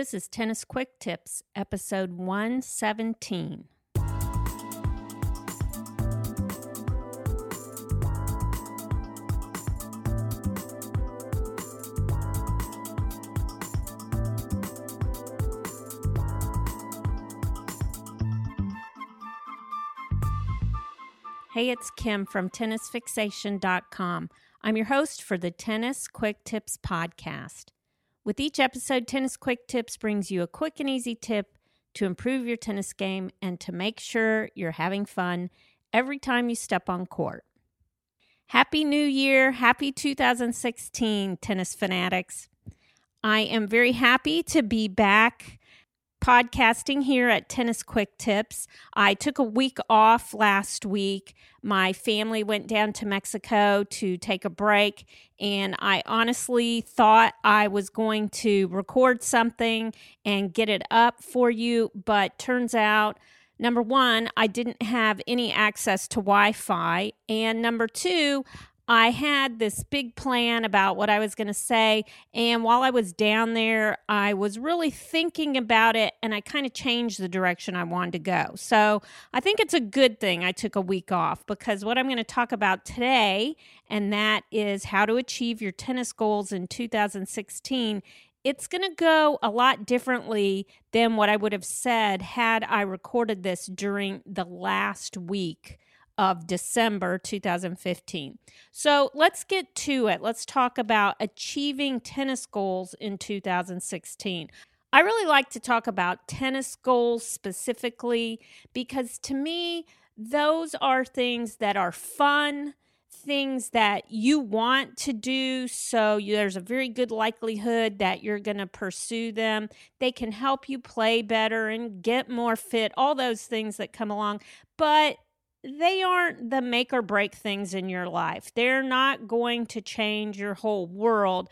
This is Tennis Quick Tips, episode 117. Hey, it's Kim from tennisfixation.com. I'm your host for the Tennis Quick Tips podcast. With each episode, Tennis Quick Tips brings you a quick and easy tip to improve your tennis game and to make sure you're having fun every time you step on court. Happy New Year! Happy 2016, tennis fanatics. I am very happy to be back podcasting here at Tennis Quick Tips. I took a week off last week. My family went down to Mexico to take a break, and I honestly thought I was going to record something and get it up for you, but turns out. Number one, I didn't have any access to Wi Fi. And number two, I had this big plan about what I was going to say. And while I was down there, I was really thinking about it and I kind of changed the direction I wanted to go. So I think it's a good thing I took a week off because what I'm going to talk about today, and that is how to achieve your tennis goals in 2016 it's going to go a lot differently than what I would have said had I recorded this during the last week of December 2015. So let's get to it. Let's talk about achieving tennis goals in 2016. I really like to talk about tennis goals specifically because to me, those are things that are fun, things that you want to do. So there's a very good likelihood that you're going to pursue them. They can help you play better and get more fit, all those things that come along. But they aren't the make or break things in your life. They're not going to change your whole world.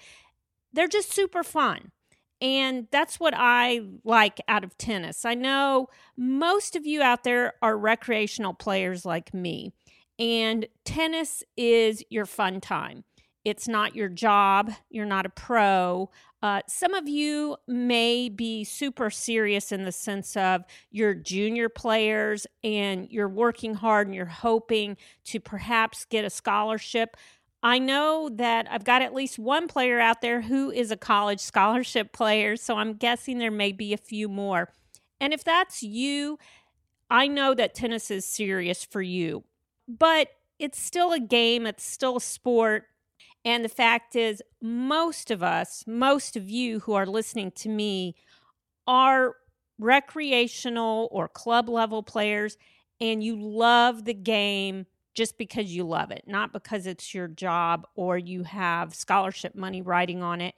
They're just super fun. And that's what I like out of tennis. I know most of you out there are recreational players like me, and tennis is your fun time. It's not your job. You're not a pro. Uh, some of you may be super serious in the sense of you're junior players and you're working hard and you're hoping to perhaps get a scholarship. I know that I've got at least one player out there who is a college scholarship player, so I'm guessing there may be a few more. And if that's you, I know that tennis is serious for you, but it's still a game, it's still a sport. And the fact is, most of us, most of you who are listening to me, are recreational or club level players, and you love the game just because you love it, not because it's your job or you have scholarship money riding on it.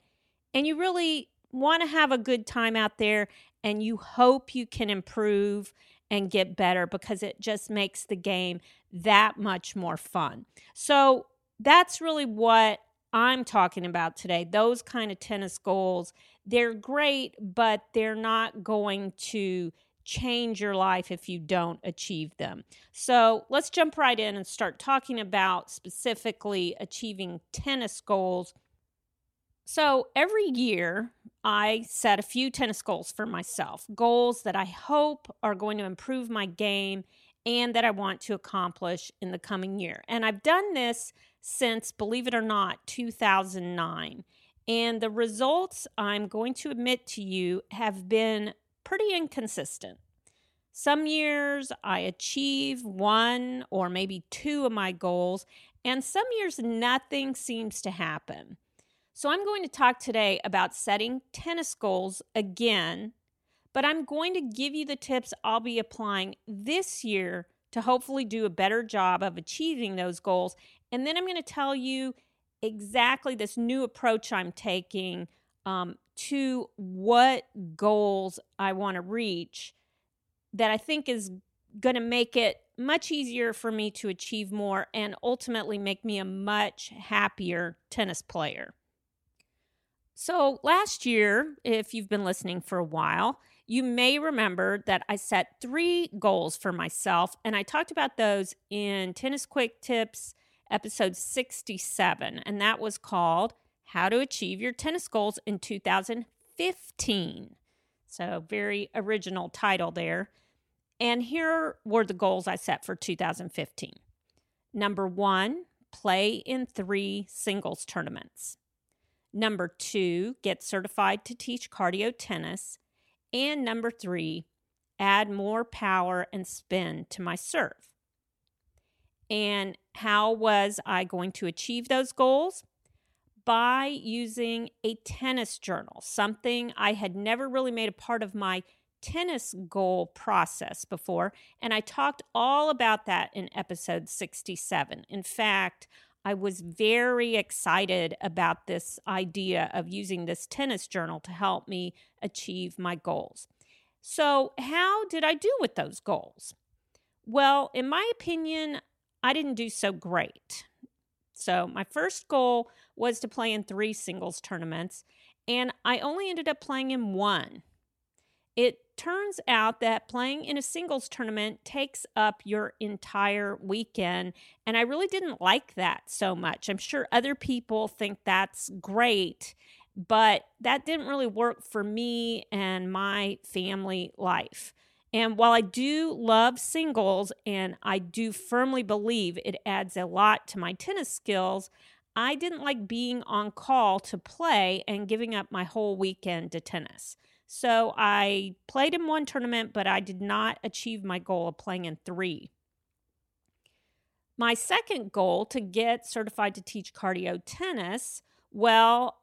And you really want to have a good time out there, and you hope you can improve and get better because it just makes the game that much more fun. So, that's really what I'm talking about today. Those kind of tennis goals, they're great, but they're not going to change your life if you don't achieve them. So let's jump right in and start talking about specifically achieving tennis goals. So every year, I set a few tennis goals for myself, goals that I hope are going to improve my game and that I want to accomplish in the coming year. And I've done this since, believe it or not, 2009. And the results, I'm going to admit to you, have been pretty inconsistent. Some years I achieve one or maybe two of my goals, and some years nothing seems to happen. So I'm going to talk today about setting tennis goals again, but I'm going to give you the tips I'll be applying this year to hopefully do a better job of achieving those goals and then I'm going to tell you exactly this new approach I'm taking um, to what goals I want to reach that I think is going to make it much easier for me to achieve more and ultimately make me a much happier tennis player. So, last year, if you've been listening for a while, you may remember that I set three goals for myself, and I talked about those in Tennis Quick Tips episode 67, and that was called How to Achieve Your Tennis Goals in 2015. So, very original title there. And here were the goals I set for 2015. Number one, play in three singles tournaments. Number two, get certified to teach cardio tennis. And number three, add more power and spin to my serve. And how was I going to achieve those goals? By using a tennis journal, something I had never really made a part of my tennis goal process before. And I talked all about that in episode 67. In fact, I was very excited about this idea of using this tennis journal to help me achieve my goals. So, how did I do with those goals? Well, in my opinion, I didn't do so great. So, my first goal was to play in three singles tournaments, and I only ended up playing in one. It turns out that playing in a singles tournament takes up your entire weekend. And I really didn't like that so much. I'm sure other people think that's great, but that didn't really work for me and my family life. And while I do love singles and I do firmly believe it adds a lot to my tennis skills, I didn't like being on call to play and giving up my whole weekend to tennis. So I played in one tournament, but I did not achieve my goal of playing in three. My second goal to get certified to teach cardio tennis, well,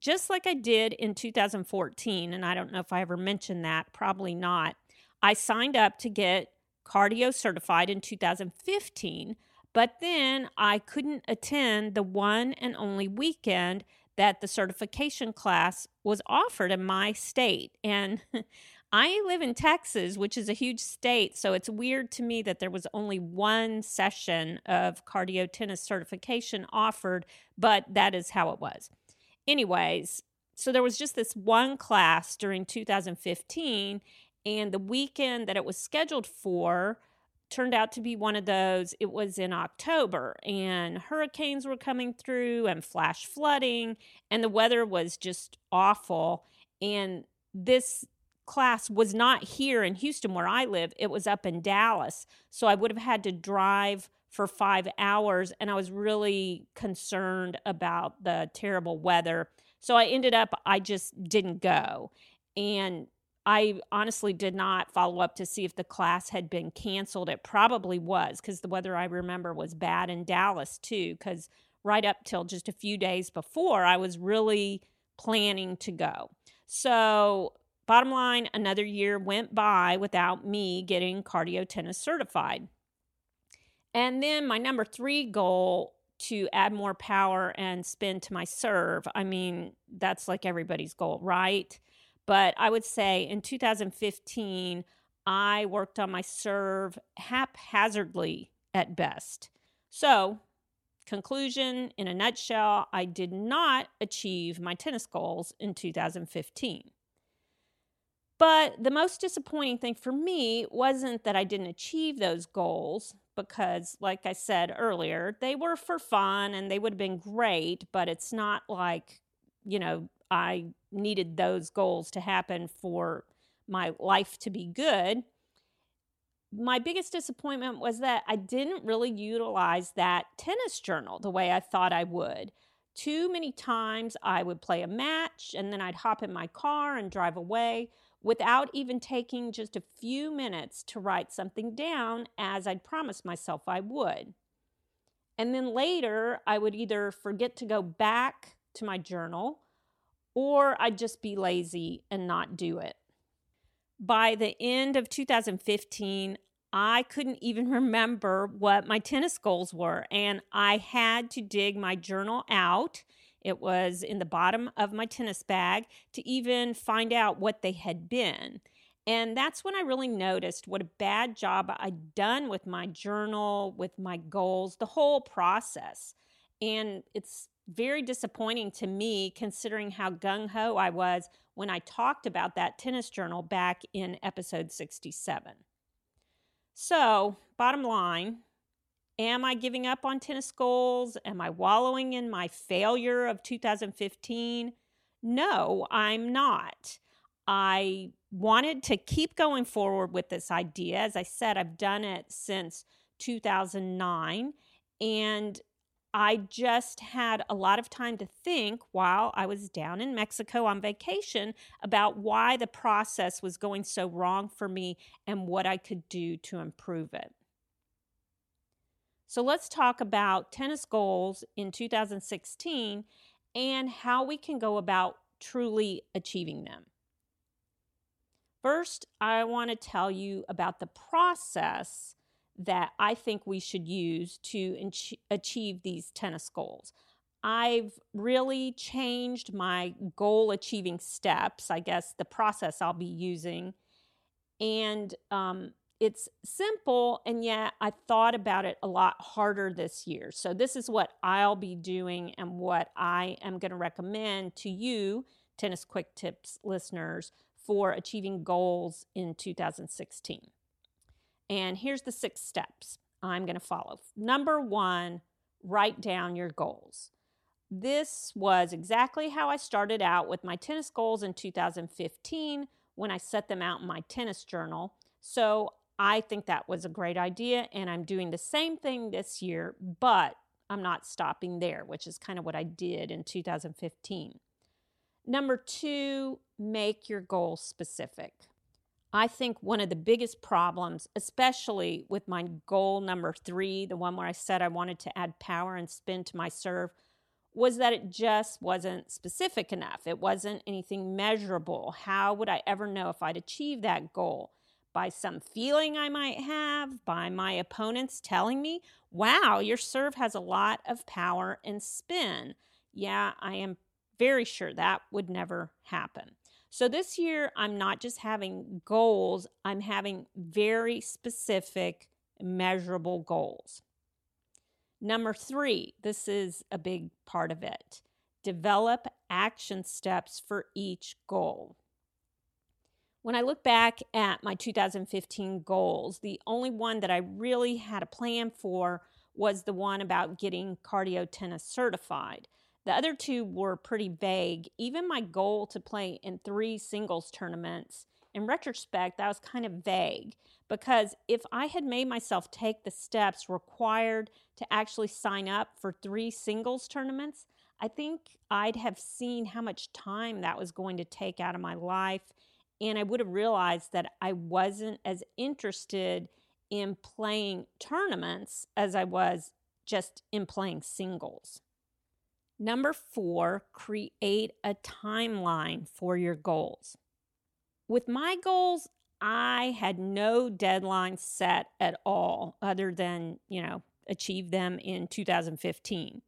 just like I did in 2014, and I don't know if I ever mentioned that, probably not. I signed up to get cardio certified in 2015, but then I couldn't attend the one and only weekend that the certification class was offered in my state. And I live in Texas, which is a huge state, so it's weird to me that there was only one session of cardio tennis certification offered, but that is how it was. Anyways, so there was just this one class during 2015, and the weekend that it was scheduled for, turned out to be one of those. It was in October and hurricanes were coming through and flash flooding, and the weather was just awful. And this class was not here in Houston where I live, it was up in Dallas. So I would have had to drive for five hours, and I was really concerned about the terrible weather. So I ended up, I just didn't go. And I honestly did not follow up to see if the class had been canceled. It probably was because the weather I remember was bad in Dallas too. Because right up till just a few days before, I was really planning to go. So, bottom line, another year went by without me getting cardio tennis certified. And then my number three goal to add more power and spin to my serve. I mean, that's like everybody's goal, right? But I would say in 2015, I worked on my serve haphazardly at best. So, conclusion in a nutshell, I did not achieve my tennis goals in 2015. But the most disappointing thing for me wasn't that I didn't achieve those goals because, like I said earlier, they were for fun and they would have been great, but it's not like, you know, I needed those goals to happen for my life to be good. My biggest disappointment was that I didn't really utilize that tennis journal the way I thought I would. Too many times I would play a match and then I'd hop in my car and drive away without even taking just a few minutes to write something down as I'd promised myself I would. And then later, I would either forget to go back to my journal or I'd just be lazy and not do it. By the end of 2015, I couldn't even remember what my tennis goals were, and I had to dig my journal out. It was in the bottom of my tennis bag to even find out what they had been. And that's when I really noticed what a bad job I'd done with my journal, with my goals, the whole process. And it's very disappointing to me considering how gung ho I was when I talked about that tennis journal back in episode 67. So, bottom line, am I giving up on tennis goals? Am I wallowing in my failure of 2015? No, I'm not. I wanted to keep going forward with this idea. As I said, I've done it since 2009. And I just had a lot of time to think while I was down in Mexico on vacation about why the process was going so wrong for me and what I could do to improve it. So let's talk about tennis goals in 2016 and how we can go about truly achieving them. First, I want to tell you about the process that I think we should use to achieve these tennis goals. I've really changed my goal achieving steps, I guess the process I'll be using. And um, it's simple, and yet I thought about it a lot harder this year. So, this is what I'll be doing and what I am going to recommend to you, Tennis Quick Tips listeners, for achieving goals in 2016. And here's the six steps I'm going to follow. Number one, write down your goals. This was exactly how I started out with my tennis goals in 2015 when I set them out in my tennis journal. So I think that was a great idea, and I'm doing the same thing this year, but I'm not stopping there, which is kind of what I did in 2015. Number two, make your goals specific. I think one of the biggest problems, especially with my goal number three, the one where I said I wanted to add power and spin to my serve, was that it just wasn't specific enough. It wasn't anything measurable. How would I ever know if I'd achieve that goal? By some feeling I might have, by my opponents telling me, wow, your serve has a lot of power and spin. Yeah, I am very sure that would never happen. So this year, I'm not just having goals, I'm having very specific, measurable goals. Number three, this is a big part of it develop action steps for each goal. When I look back at my 2015 goals, the only one that I really had a plan for was the one about getting cardio tennis certified. The other two were pretty vague. Even my goal to play in three singles tournaments, in retrospect, that was kind of vague because if I had made myself take the steps required to actually sign up for three singles tournaments, I think I'd have seen how much time that was going to take out of my life. And I would have realized that I wasn't as interested in playing tournaments as I was just in playing singles. Number four, create a timeline for your goals. With my goals, I had no deadline set at all, other than, you know, achieve them in 2015.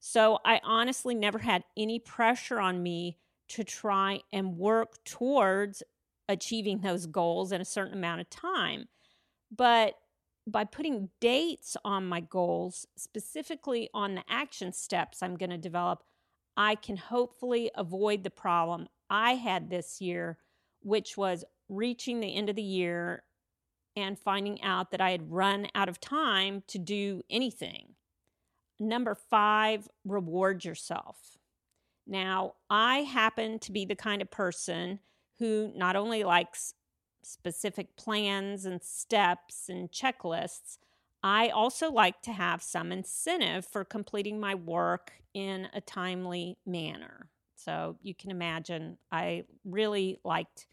So I honestly never had any pressure on me to try and work towards achieving those goals in a certain amount of time. But by putting dates on my goals, specifically on the action steps I'm going to develop, I can hopefully avoid the problem I had this year, which was reaching the end of the year and finding out that I had run out of time to do anything. Number five, reward yourself. Now, I happen to be the kind of person who not only likes specific plans and steps and checklists, I also like to have some incentive for completing my work in a timely manner. So you can imagine I really liked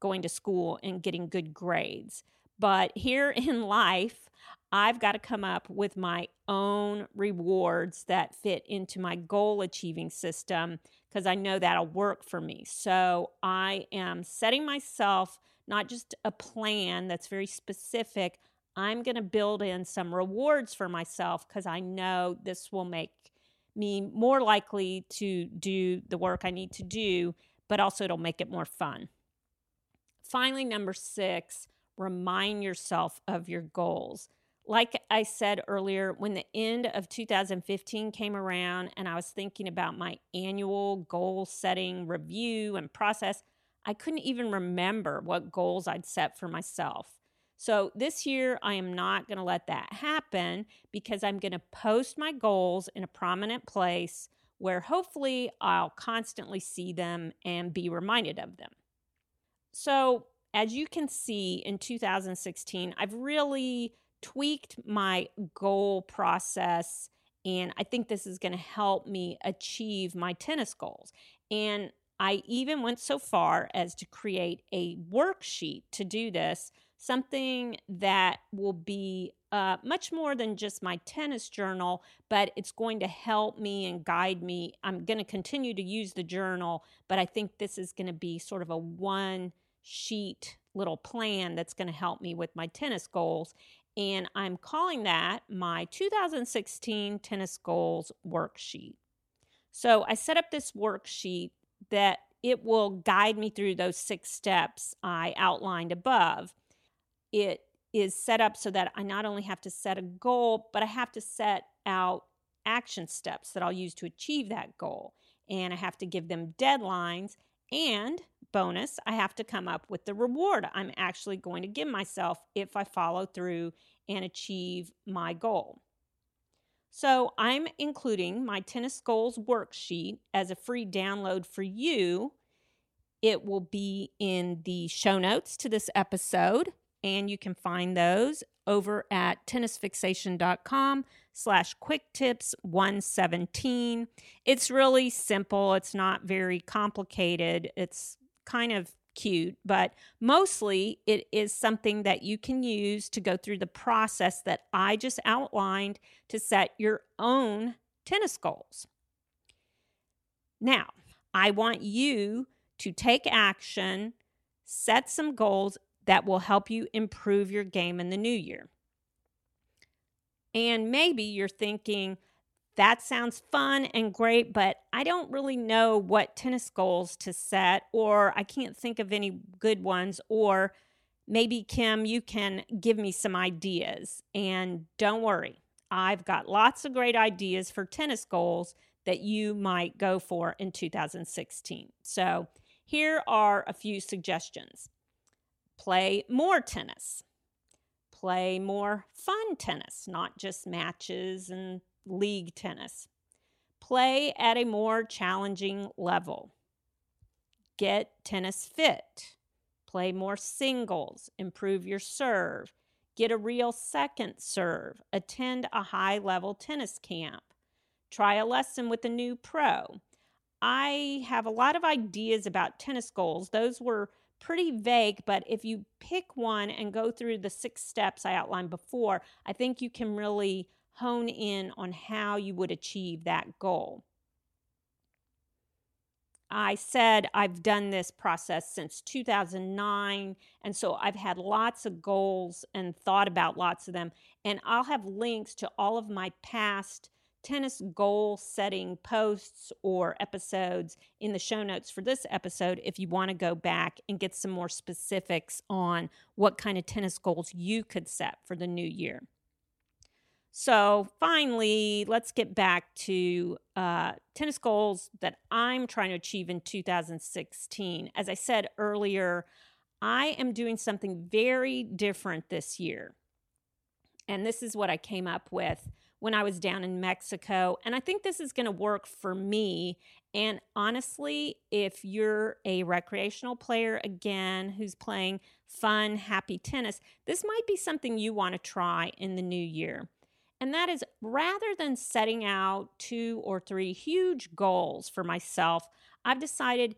going to school and getting good grades. But here in life, I've got to come up with my own rewards that fit into my goal achieving system because I know that'll work for me. So I am setting myself not just a plan that's very specific. I'm going to build in some rewards for myself because I know this will make me more likely to do the work I need to do, but also it'll make it more fun. Finally, number six, remind yourself of your goals. Like I said earlier, when the end of 2015 came around and I was thinking about my annual goal setting review and process, I couldn't even remember what goals I'd set for myself. So this year, I am not going to let that happen because I'm going to post my goals in a prominent place where hopefully I'll constantly see them and be reminded of them. So, as you can see in 2016, I've really tweaked my goal process. And I think this is going to help me achieve my tennis goals. And I even went so far as to create a worksheet to do this, something that will be uh, much more than just my tennis journal, but it's going to help me and guide me. I'm going to continue to use the journal, but I think this is going to be sort of a one sheet little plan that's going to help me with my tennis goals. And I'm calling that my 2016 Tennis Goals Worksheet. So I set up this worksheet that it will guide me through those six steps I outlined above. It is set up so that I not only have to set a goal, but I have to set out action steps that I'll use to achieve that goal. And I have to give them deadlines. And bonus, I have to come up with the reward I'm actually going to give myself if I follow through and achieve my goal. So, I'm including my tennis goals worksheet as a free download for you. It will be in the show notes to this episode, and you can find those over at tennisfixation.com slash quick tips 117 it's really simple. It's not very complicated. It's kind of cute, but mostly it is something that you can use to go through the process that I just outlined to set your own tennis goals. Now, I want you to take action, set some goals that will help you improve your game in the new year. And maybe you're thinking, that sounds fun and great, but I don't really know what tennis goals to set, or I can't think of any good ones. Or maybe, Kim, you can give me some ideas. And don't worry, I've got lots of great ideas for tennis goals that you might go for in 2016. So here are a few suggestions play more tennis, play more fun tennis, not just matches and league tennis. Play at a more challenging level. Get tennis fit. Play more singles. Improve your serve. Get a real second serve. Attend a high level tennis camp. Try a lesson with a new pro. I have a lot of ideas about tennis goals. Those were pretty vague, but if you pick one and go through the six steps I outlined before, I think you can really hone in on how you would achieve that goal. I said I've done this process since 2009, and so I've had lots of goals and thought about lots of them. And I'll have links to all of my past tennis goal setting posts or episodes in the show notes for this episode if you want to go back and get some more specifics on what kind of tennis goals you could set for the new year. So finally, let's get back to uh, tennis goals that I'm trying to achieve in 2016. As I said earlier, I am doing something very different this year. And this is what I came up with when I was down in Mexico. And I think this is going to work for me. And honestly, if you're a recreational player again who's playing fun, happy tennis, this might be something you want to try in the new year. And that is rather than setting out two or three huge goals for myself, I've decided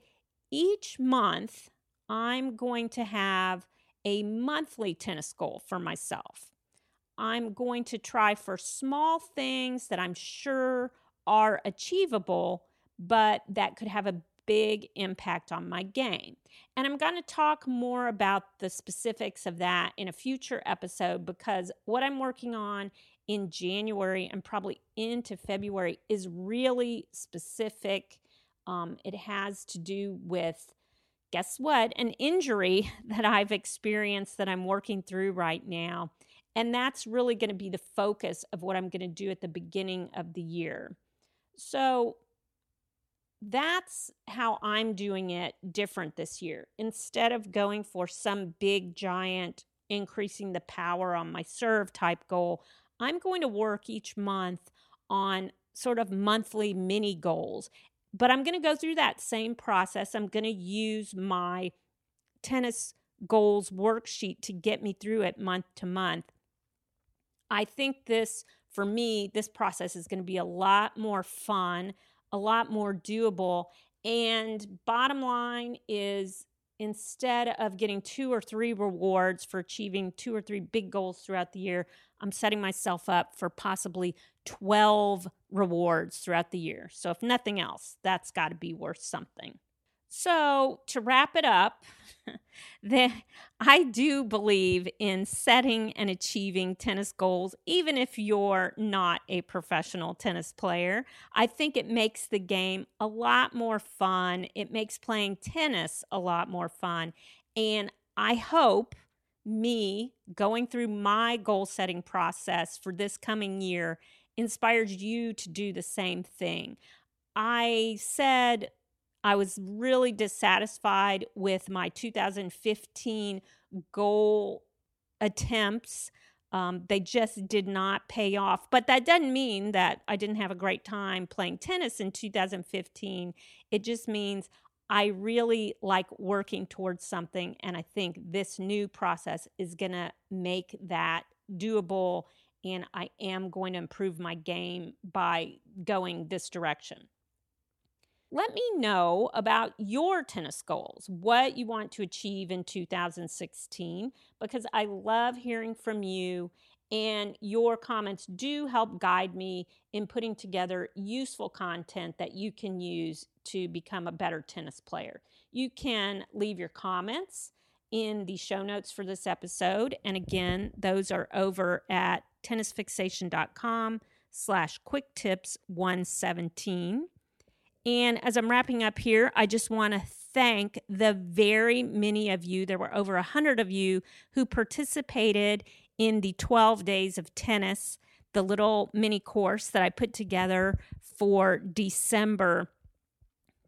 each month I'm going to have a monthly tennis goal for myself. I'm going to try for small things that I'm sure are achievable, but that could have a big impact on my game. And I'm going to talk more about the specifics of that in a future episode because what I'm working on in January and probably into February is really specific. Um, it has to do with, guess what, an injury that I've experienced that I'm working through right now. And that's really going to be the focus of what I'm going to do at the beginning of the year. So that's how I'm doing it different this year. Instead of going for some big, giant, increasing the power on my serve type goal, I'm going to work each month on sort of monthly mini goals. But I'm going to go through that same process. I'm going to use my tennis goals worksheet to get me through it month to month. I think this, for me, this process is going to be a lot more fun, a lot more doable. And bottom line is instead of getting two or three rewards for achieving two or three big goals throughout the year, I'm setting myself up for possibly 12 rewards throughout the year. So, if nothing else, that's got to be worth something. So, to wrap it up, the, I do believe in setting and achieving tennis goals, even if you're not a professional tennis player. I think it makes the game a lot more fun. It makes playing tennis a lot more fun. And I hope me going through my goal setting process for this coming year inspires you to do the same thing. I said I was really dissatisfied with my 2015 goal attempts. Um, they just did not pay off. But that doesn't mean that I didn't have a great time playing tennis in 2015. It just means I really like working towards something. And I think this new process is going to make that doable. And I am going to improve my game by going this direction let me know about your tennis goals, what you want to achieve in 2016, because I love hearing from you. And your comments do help guide me in putting together useful content that you can use to become a better tennis player. You can leave your comments in the show notes for this episode. And again, those are over at tennisfixation.com slash quick tips 117. And as I'm wrapping up here, I just want to thank the very many of you, there were over a 100 of you who participated in the 12 days of tennis, the little mini course that I put together for December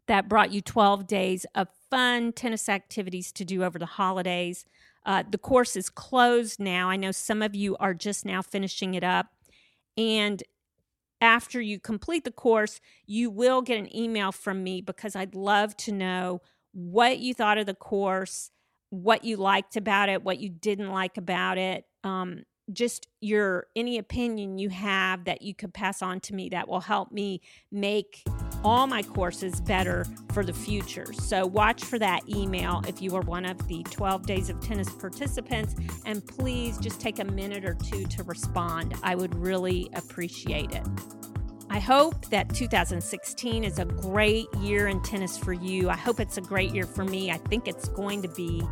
that brought you 12 days of fun tennis activities to do over the holidays. Uh, the course is closed now. I know some of you are just now finishing it up. And after you complete the course, you will get an email from me because I'd love to know what you thought of the course, what you liked about it, what you didn't like about it. Um, just your any opinion you have that you could pass on to me that will help me make all my courses better for the future. So watch for that email if you are one of the 12 days of tennis participants and please just take a minute or two to respond. I would really appreciate it. I hope that 2016 is a great year in tennis for you. I hope it's a great year for me. I think it's going to be.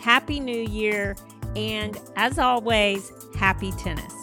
Happy New Year and as always, happy tennis.